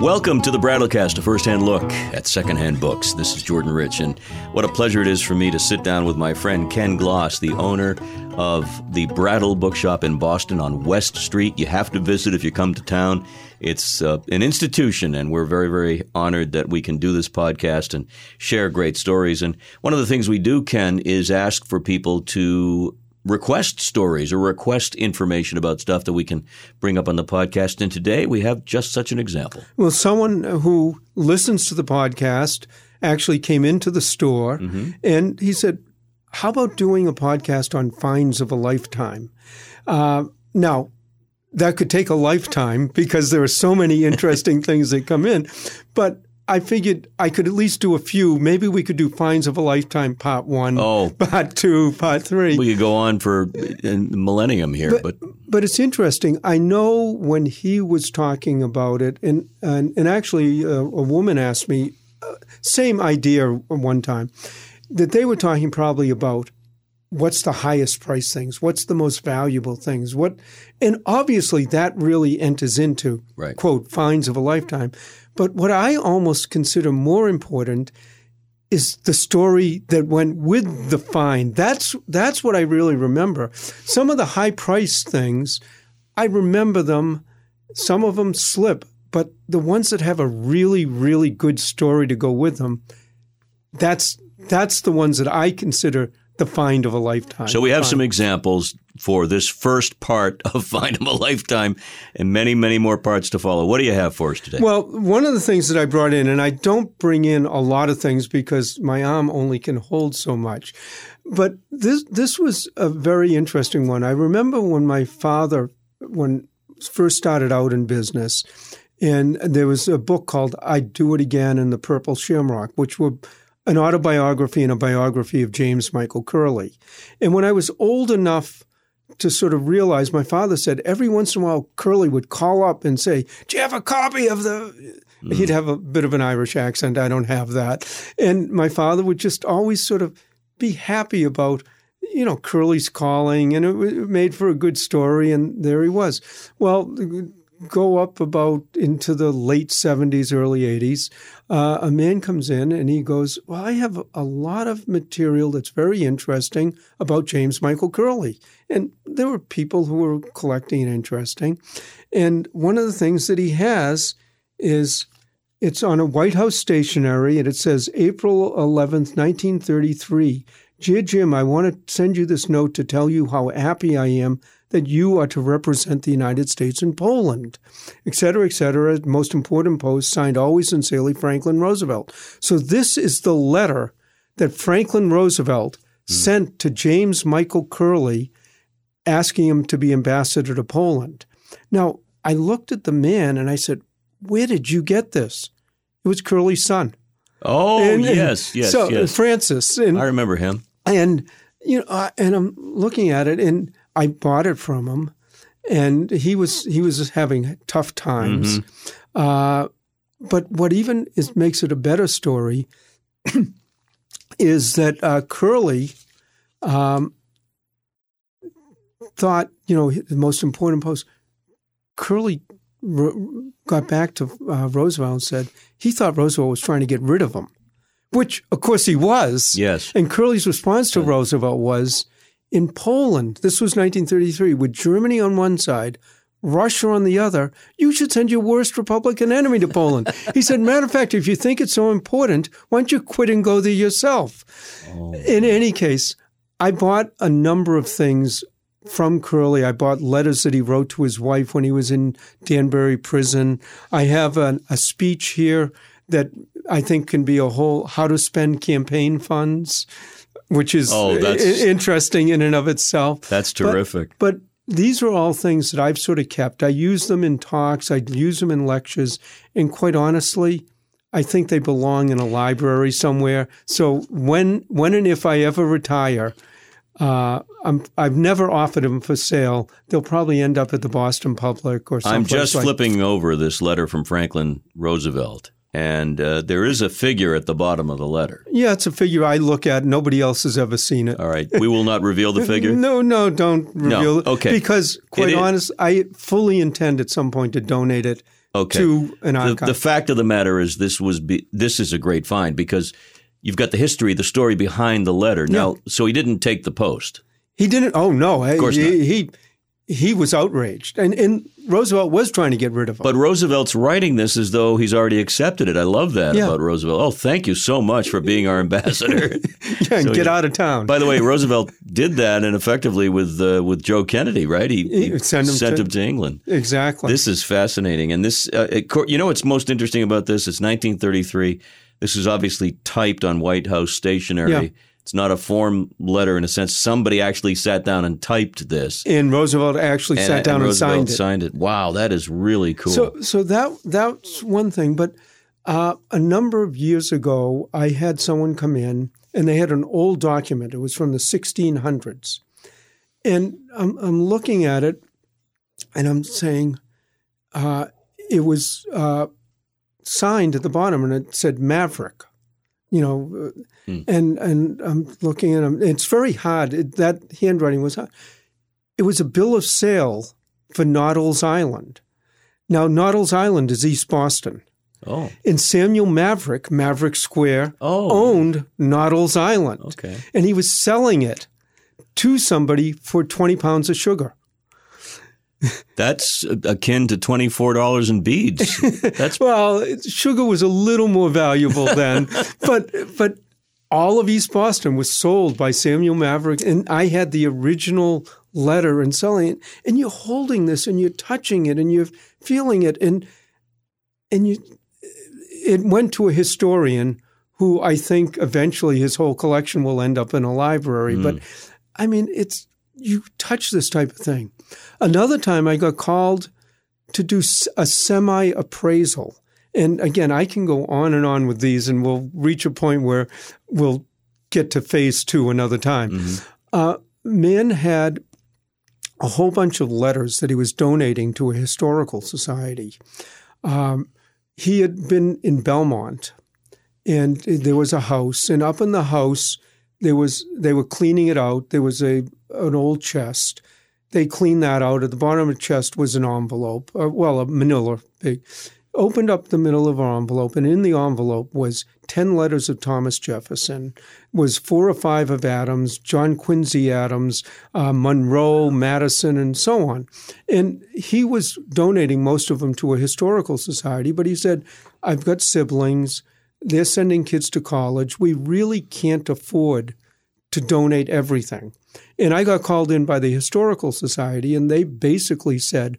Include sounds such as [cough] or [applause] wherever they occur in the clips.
Welcome to the Brattlecast, a first-hand look at secondhand books. This is Jordan Rich, and what a pleasure it is for me to sit down with my friend Ken Gloss, the owner of the Brattle Bookshop in Boston on West Street. You have to visit if you come to town. It's uh, an institution, and we're very, very honored that we can do this podcast and share great stories. And one of the things we do, Ken, is ask for people to request stories or request information about stuff that we can bring up on the podcast. And today we have just such an example. Well, someone who listens to the podcast actually came into the store mm-hmm. and he said, How about doing a podcast on finds of a lifetime? Uh, now, that could take a lifetime because there are so many interesting [laughs] things that come in. But I figured I could at least do a few. Maybe we could do Finds of a Lifetime Part One, oh, [laughs] Part Two, Part Three. We could go on for a millennium here, but, but but, it's interesting. I know when he was talking about it, and and, and actually, uh, a woman asked me, uh, same idea one time, that they were talking probably about what's the highest price things, what's the most valuable things, what, and obviously that really enters into right. quote finds of a lifetime. But what I almost consider more important is the story that went with the find. That's that's what I really remember. Some of the high price things, I remember them. Some of them slip, but the ones that have a really really good story to go with them, that's that's the ones that I consider the find of a lifetime. So we have some examples for this first part [laughs] of Find of a Lifetime and many, many more parts to follow. What do you have for us today? Well, one of the things that I brought in, and I don't bring in a lot of things because my arm only can hold so much, but this this was a very interesting one. I remember when my father, when first started out in business, and there was a book called "I'd Do It Again" in the Purple Shamrock, which were an autobiography and a biography of James Michael Curley. And when I was old enough to sort of realize, my father said every once in a while Curley would call up and say, "Do you have a copy of the?" Mm. He'd have a bit of an Irish accent. I don't have that. And my father would just always sort of be happy about you know, Curley's calling, and it made for a good story. And there he was. Well, go up about into the late 70s, early 80s, uh, a man comes in and he goes, Well, I have a lot of material that's very interesting about James Michael Curley. And there were people who were collecting and interesting. And one of the things that he has is it's on a White House stationery and it says April 11th, 1933. Dear Jim, I want to send you this note to tell you how happy I am that you are to represent the United States in Poland, et cetera, et cetera. Most important post signed always sincerely Franklin Roosevelt. So this is the letter that Franklin Roosevelt mm. sent to James Michael Curley asking him to be ambassador to Poland. Now, I looked at the man and I said, Where did you get this? It was Curley's son. Oh, and, yes, yes. So yes. Francis. And, I remember him. And, you know, and I'm looking at it and I bought it from him, and he was he was having tough times. Mm-hmm. Uh, but what even is makes it a better story [clears throat] is that uh, Curley um, thought, you know, the most important post. Curley got back to uh, Roosevelt and said he thought Roosevelt was trying to get rid of him, which of course he was. Yes. And Curley's response to Roosevelt was, in Poland, this was 1933, with Germany on one side, Russia on the other, you should send your worst Republican enemy to Poland. [laughs] he said, matter of fact, if you think it's so important, why don't you quit and go there yourself? Oh. In any case, I bought a number of things from Curley. I bought letters that he wrote to his wife when he was in Danbury prison. I have a, a speech here that I think can be a whole how to spend campaign funds which is oh, interesting in and of itself. That's terrific. But, but, these are all things that I've sort of kept. I use them in talks, I use them in lectures, and quite honestly, I think they belong in a library somewhere. So when when and if I ever retire, uh, i have never offered them for sale. They'll probably end up at the Boston Public or something. I'm just like flipping over this letter from Franklin Roosevelt. And uh, there is a figure at the bottom of the letter. Yeah, it's a figure I look at. Nobody else has ever seen it. All right. We will not reveal the figure. [laughs] No, no, don't reveal it. okay. Because, quite It is- honest, I fully intend at some point to donate it Okay. to an the, archive. the fact of the matter is this was be, this is a great find because you've got the history, the story behind the letter. Now, so he didn't take the post. he didn't. Oh no, of course he, not. he he was outraged, and and Roosevelt was trying to get rid of him. But Roosevelt's writing this as though he's already accepted it. I love that Yeah. about Roosevelt. Oh, thank you so much for being our ambassador. [laughs] yeah, and so get he- out of town. By the way, Roosevelt did that, and effectively with uh, with Joe Kennedy, right? He, He sent him to- England. exactly. This is fascinating, and this, uh, it, you know, what's most interesting about this? It's 1933. This is obviously typed on White House stationery. Yeah. It's not a form letter in a sense. Somebody actually sat down and typed this. and Roosevelt actually and, sat down and, Roosevelt signed it. signed it. Wow, that is really cool. So, so that that's one thing. But uh, a number of years ago, I had someone come in, and they had an old document. It was from the 1600s, and I'm, I'm looking at it, and I'm saying, uh, it was uh, signed at the bottom, and it said Maverick. You know, Hmm. and and I'm looking at them. It's very hard. It, that handwriting was hard. It was a bill of sale for Noddles Island. Now, Noddles Island is East Boston. oh, And Samuel Maverick, Maverick Square, oh, owned Noddles Island. okay. And he was selling it to somebody for 20 pounds of sugar. That's akin to twenty four dollars in beads. That's [laughs] Well, sugar was a little more valuable [laughs] then, but but all of East Boston was sold by Samuel Maverick, and I had the original letter and selling it. And you're holding this, and you're touching it, and you're feeling it, and and you. It went to a historian who I think eventually his whole collection will end up in a library. But hmm. I mean, it's you touch this type of thing. Another time, I got called to do a semi appraisal. And again, I can go on and on with these, and we'll reach a point where we'll get to phase two another time. Uh, man had a whole bunch of letters that he was donating to a historical society. Um, he had been in Belmont, and there was a house, and up in the house there was they were cleaning it out. There was a an old chest. They cleaned that out. At the bottom of the chest was an envelope, uh, well, a manila big. Opened up the middle of our envelope, and in the envelope was ten letters of Thomas Jefferson, was four or five of Adams, John Quincy Adams, uh, Monroe, Madison, and so on. And he was donating most of them to a historical society, but he said, "I've got siblings." They're sending kids to college. We really can't afford to donate everything. And I got called in by the Historical Society, and they basically said,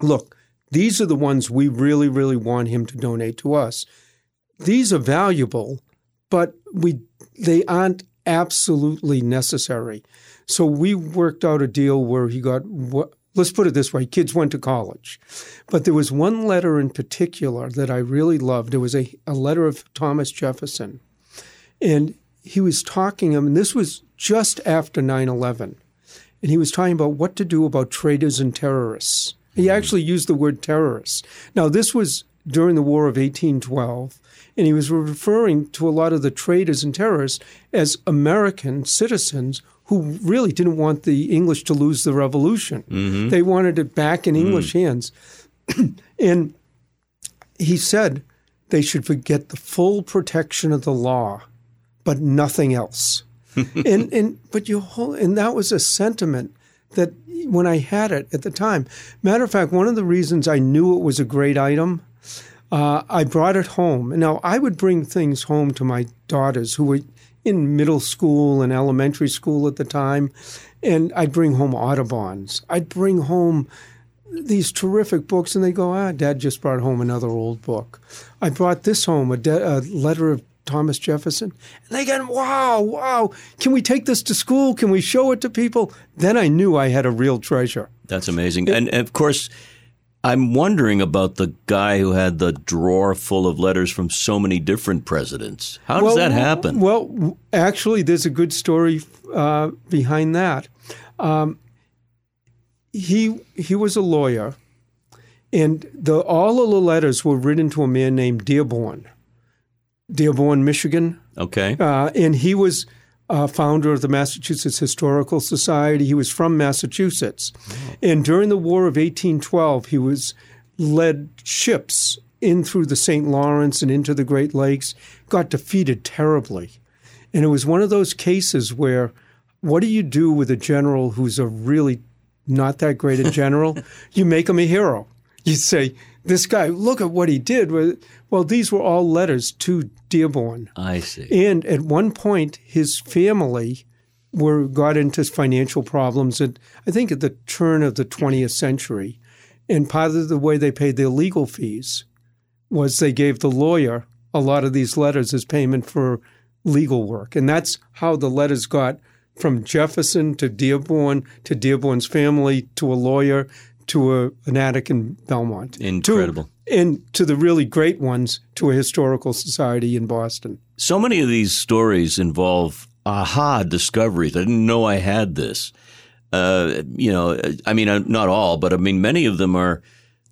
look, these are the ones we really, really want him to donate to us. These are valuable, but we they aren't absolutely necessary. So we worked out a deal where he got let's put it this way kids went to college but there was one letter in particular that i really loved it was a, a letter of thomas jefferson and he was talking I and this was just after 9-11 and he was talking about what to do about traitors and terrorists. He hmm. actually used the word terrorists. Now this was during the war of 1812 and he was referring to a lot of the traitors and terrorists as american citizens who really didn't want the english to lose the revolution. Mm-hmm. They wanted it back in hmm. english hands. [clears throat] And he said they should forget the full protection of the law, but nothing else. [laughs] and and but you whole and that was a sentiment that when I had it at the time. Matter of fact, one of the reasons I knew it was a great item, uh, I brought it home. Now I would bring things home to my daughters who were in middle school and elementary school at the time, and I'd bring home Audubons. I'd bring home these terrific books, and they go, ah, Dad just brought home another old book. I brought this home, a, de- a letter of Thomas Jefferson. And they go, wow, wow, can we take this to school? Can we show it to people? Then I knew I had a real treasure. That's amazing. And, and of course, I'm wondering about the guy who had the drawer full of letters from so many different presidents. How does that happen? Well, actually, there's a good story uh, behind that. Um, he he was a lawyer, And the, all of the letters were written to a man named Dearborn, Dearborn, Michigan. Okay. Uh, and he was uh, founder of the Massachusetts Historical Society. He was from Massachusetts. And during the War of 1812, he was led ships in through the St. Lawrence and into the Great Lakes, got defeated terribly. And it was one of those cases where what do you do with a general who's a really not that great a general? [laughs] you make him a hero. You say, this guy, look at what he did. Well, these were all letters to Dearborn. I see. And at one point, his family were got into financial problems. At I think at the turn of the 20th century, and part of the way they paid their legal fees was they gave the lawyer a lot of these letters as payment for legal work, and that's how the letters got from Jefferson to Dearborn to Dearborn's family to a lawyer to a, an attic in Belmont. Incredible. To, and to the really great ones to a historical society in Boston. So many of these stories involve aha discoveries. I didn't know I had this. Uh, you know, I mean, uh, not all, but I mean, many of them are.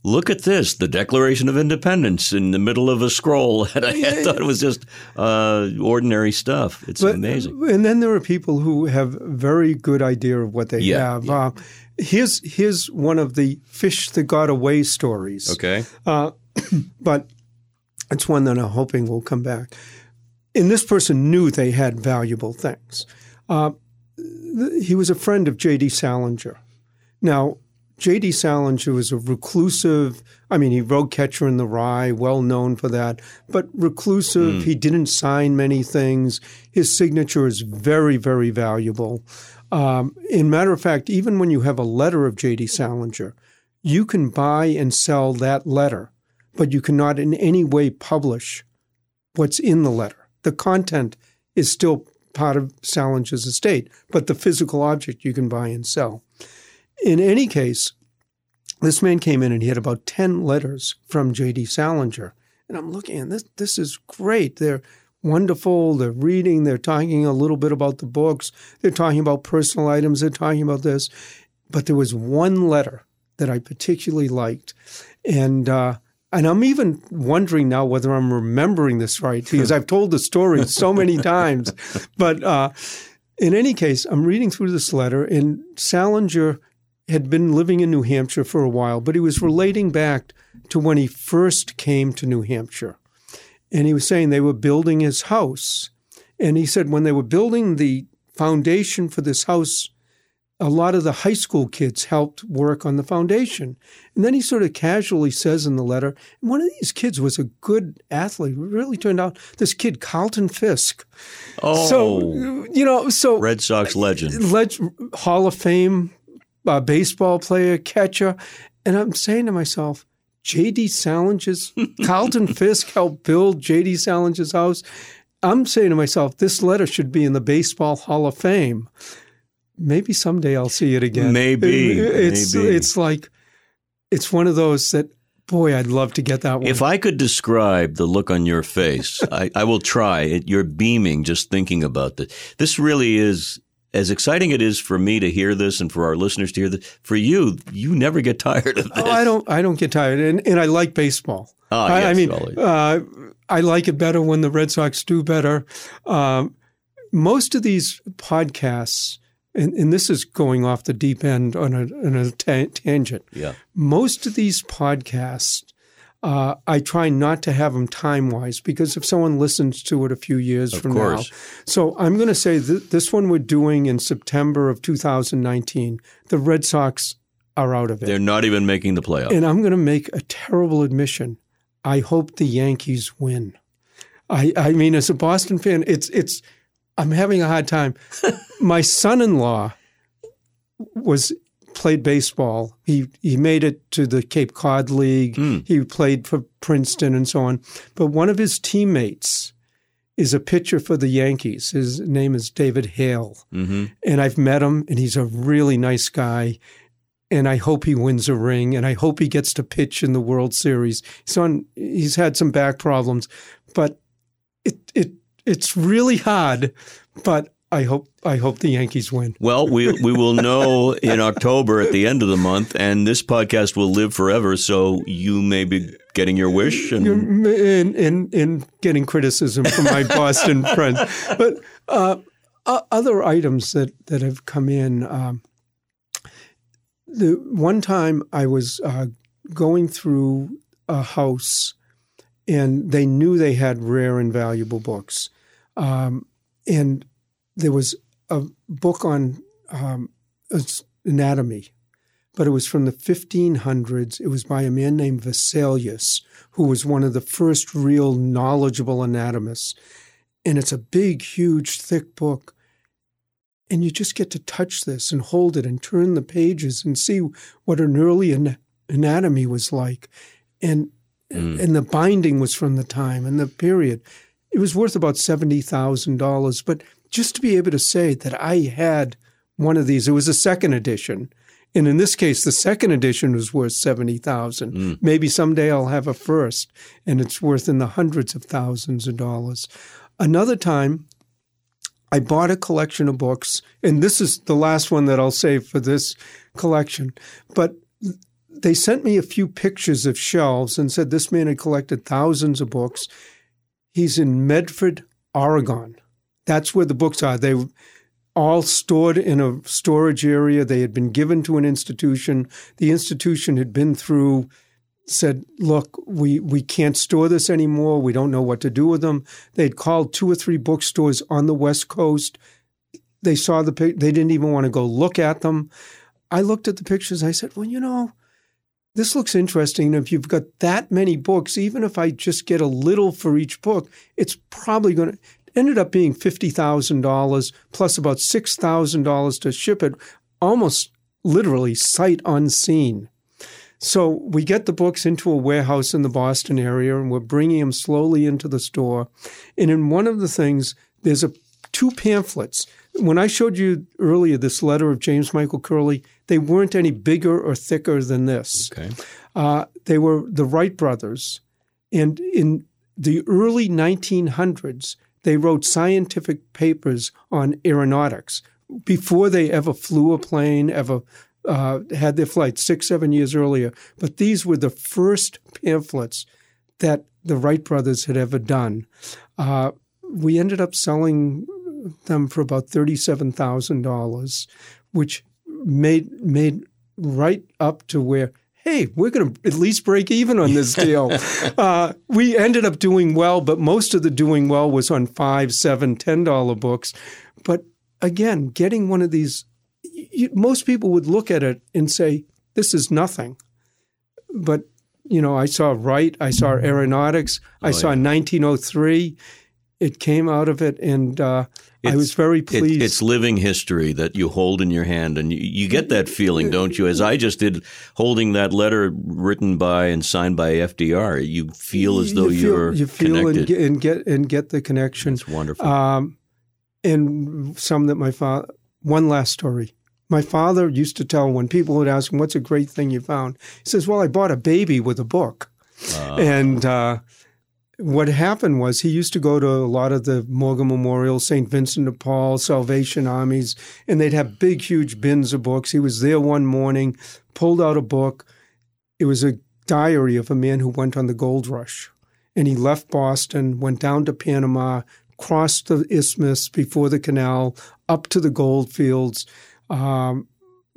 Look at this, the Declaration of Independence in the middle of a scroll. [laughs] And I, I thought it was just uh, ordinary stuff. It's but, amazing. And then there are people who have very good idea of what they Yeah, have. yeah. Uh, here's, here's one of the fish that got away stories. Okay. Uh, [clears throat] but it's one that I'm hoping will come back. And this person knew they had valuable things. Uh, th- he was a friend of J.D. Salinger. Now, J.D. Salinger was a reclusive. I mean, he wrote Catcher in the Rye, well known for that, but reclusive. He didn't sign many things. His signature is very, very valuable. Um, in matter of fact, even when you have a letter of J.D. Salinger, you can buy and sell that letter, but you cannot in any way publish what's in the letter. The content is still part of Salinger's estate, but the physical object you can buy and sell. In any case, this man came in and he had about 10 letters from J.D. Salinger. And I'm looking, and this, this is great. They're wonderful. They're reading. They're talking a little bit about the books. They're talking about personal items. They're talking about this. But there was one letter that I particularly liked. And, uh, and I'm even wondering now whether I'm remembering this right because I've told the story so many [laughs] times. But uh, in any case, I'm reading through this letter, and Salinger had been living in New Hampshire for a while, but he was relating back to when he first came to New Hampshire. And he was saying they were building his house. And he said when they were building the foundation for this house, a lot of the high school kids helped work on the foundation. And then he sort of casually says in the letter, one of these kids was a good athlete. It really turned out this kid, Carlton Fisk. Oh, So, you know, so Red Sox legend. leg- Hall of Fame uh, baseball player, catcher. And I'm saying to myself, J.D. Salinger's, Carlton Fisk helped build J.D. Salinger's house. I'm saying to myself, this letter should be in the Baseball Hall of Fame. Maybe someday I'll see it again. Maybe, It's, maybe. it's like, it's one of those that, boy, I'd love to get that one. If I could describe the look on your face, [laughs] I, I will try. It, you're beaming just thinking about this. This really is as exciting it is for me to hear this and for our listeners to hear this. For you, you never get [laughs] tired of this. Oh, I don't. I don't get tired, and, and I like baseball. Ah, I, I mean, uh, I like it better when the Red Sox do better. Um, most of these podcasts, and, and this is going off the deep end on a, on a ta- tangent. yeah. Most of these podcasts, uh, I try not to have them time wise because if someone listens to it a few years Of from course. now, so I'm going to say th- this one we're doing in September of 2019. The Red Sox are out of it. They're not even making the playoffs. And I'm going to make a terrible admission. I hope the Yankees win. I, I mean, as a Boston fan, it's it's. I'm having a hard time. [laughs] My son-in-law was played baseball. He he made it to the Cape Cod League. He played for Princeton and so on. But one of his teammates is a pitcher for the Yankees. His name is David Hale, hmm and I've met him, and he's a really nice guy and I hope he wins a ring, and I hope he gets to pitch in the World Series. He's on. He's had some back problems, but it it it's really hard. But I hope I hope the Yankees win. Well, we we will know in October at the end of the month, and this podcast will live forever. So you may be getting your wish, and in in, in getting criticism from my Boston [laughs] friends. But uh, other items that that have come in. Um, the one time I was uh, going through a house, and they knew they had rare and valuable books, um, and there was a book on um, anatomy, but it was from the 1500s. It was by a man named Vesalius, who was one of the first real knowledgeable anatomists. And it's a big, huge, thick book. And you just get to touch this and hold it and turn the pages and see what an early an- anatomy was like. And mm. and the binding was from the time and the period. It was worth about seventy thousand dollars, but just to be able to say that I had one of these, it was a second edition. And in this case, the second edition was worth 70,000. Mm. Maybe someday I'll have a first and it's worth in the hundreds of thousands of dollars. Another time, I bought a collection of books, and this is the last one that I'll save for this collection. But they sent me a few pictures of shelves and said this man had collected thousands of books. He's in Medford, Oregon. That's where the books are. They all stored in a storage area. They had been given to an institution. The institution had been through, said, look, we, we can't store this anymore. We don't know what to do with them. They'd called two or three bookstores on the West Coast. They saw the they didn't even want to go look at them. I looked at the pictures. I said, well, you know, this looks interesting. If you've got that many books, even if I just get a little for each book, it's probably going to ended up being $50,000 plus about $6,000 to ship it, almost literally sight unseen. So we get the books into a warehouse in the Boston area and we're bringing them slowly into the store. And in one of the things, there's a two pamphlets. When I showed you earlier this letter of James Michael Curley, they weren't any bigger or thicker than this. Okay. Uh, they were the Wright brothers. And in the early 1900s, they wrote scientific papers on aeronautics before they ever flew a plane, ever uh, had their flight six, seven years earlier. But these were the first pamphlets that the Wright brothers had ever done. Uh, we ended up selling them for about thirty-seven thousand dollars, which made made right up to where hey, we're going to at least break even on this deal. [laughs] uh, we ended up doing well, but most of the doing well was on five, seven, ten dollar books. But again, getting one of these, you, most people would look at it and say, "This is nothing," but you know, I saw Wright, I saw aeronautics, I oh, saw yeah. 1903. It came out of it, and uh, I was very pleased. It, it's living history that you hold in your hand, and you, you, get that feeling, don't you? As I just did, holding that letter written by and signed by FDR, you feel as though you are you feel connected. And get, and get and get the connection. It's wonderful. Um, and some that my father. One last story. My father used to tell when people would ask him, "What's a great thing you found?" He says, "Well, I bought a baby with a book," uh, and. Uh, what happened was he used to go to a lot of the Morgan Memorial, St. Vincent de Paul, Salvation Armies, and they'd have big, huge bins of books. He was there one morning, pulled out a book. It was a diary of a man who went on the gold rush. And he left Boston, went down to Panama, crossed the isthmus before the canal, up to the gold fields. Um,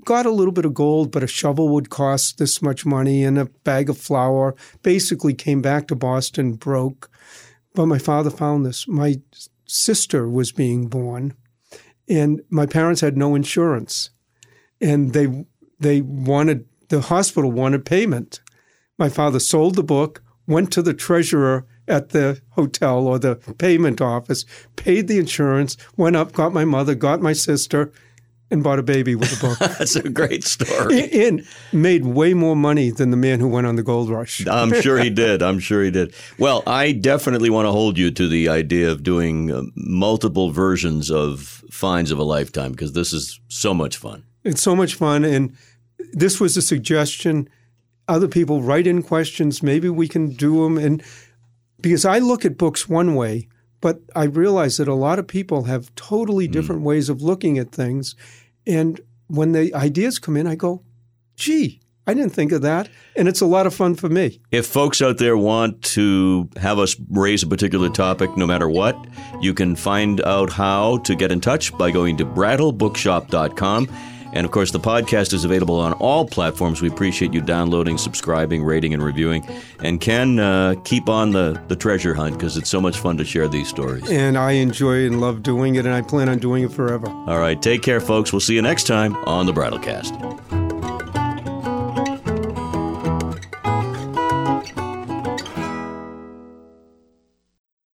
got a little bit of gold, but a shovel would cost this much money and a bag of flour. Basically, came back to Boston broke. But my father found this. My sister was being born, and my parents had no insurance, and they they wanted the hospital wanted payment. My father sold the book, went to the treasurer at the hotel or the payment office, paid the insurance, went up, got my mother, got my sister, and bought a baby with a [laughs] book. That's a great story. And made way more money than the man who went on the gold rush. [laughs] I'm sure he did. I'm sure he did. Well, I definitely want to hold you to the idea of doing uh, multiple versions of Finds of a Lifetime because this is so much fun. It's so much fun. And this was a suggestion. Other people write in questions. Maybe we can do them. And because I look at books one way, But I realize that a lot of people have totally hmm. different ways of looking at things. And when the ideas come in, I go, gee, I didn't think of that. And it's a lot of fun for me. If folks out there want to have us raise a particular topic, no matter what, you can find out how to get in touch by going to brattlebookshop.com. And of course, the podcast is available on all platforms. We appreciate you downloading, subscribing, rating, and reviewing. And Ken, uh, keep on the, the treasure hunt because it's so much fun to share these stories. And I enjoy and love doing it, and I plan on doing it forever. All right, take care, folks. We'll see you next time on the Brattlecast.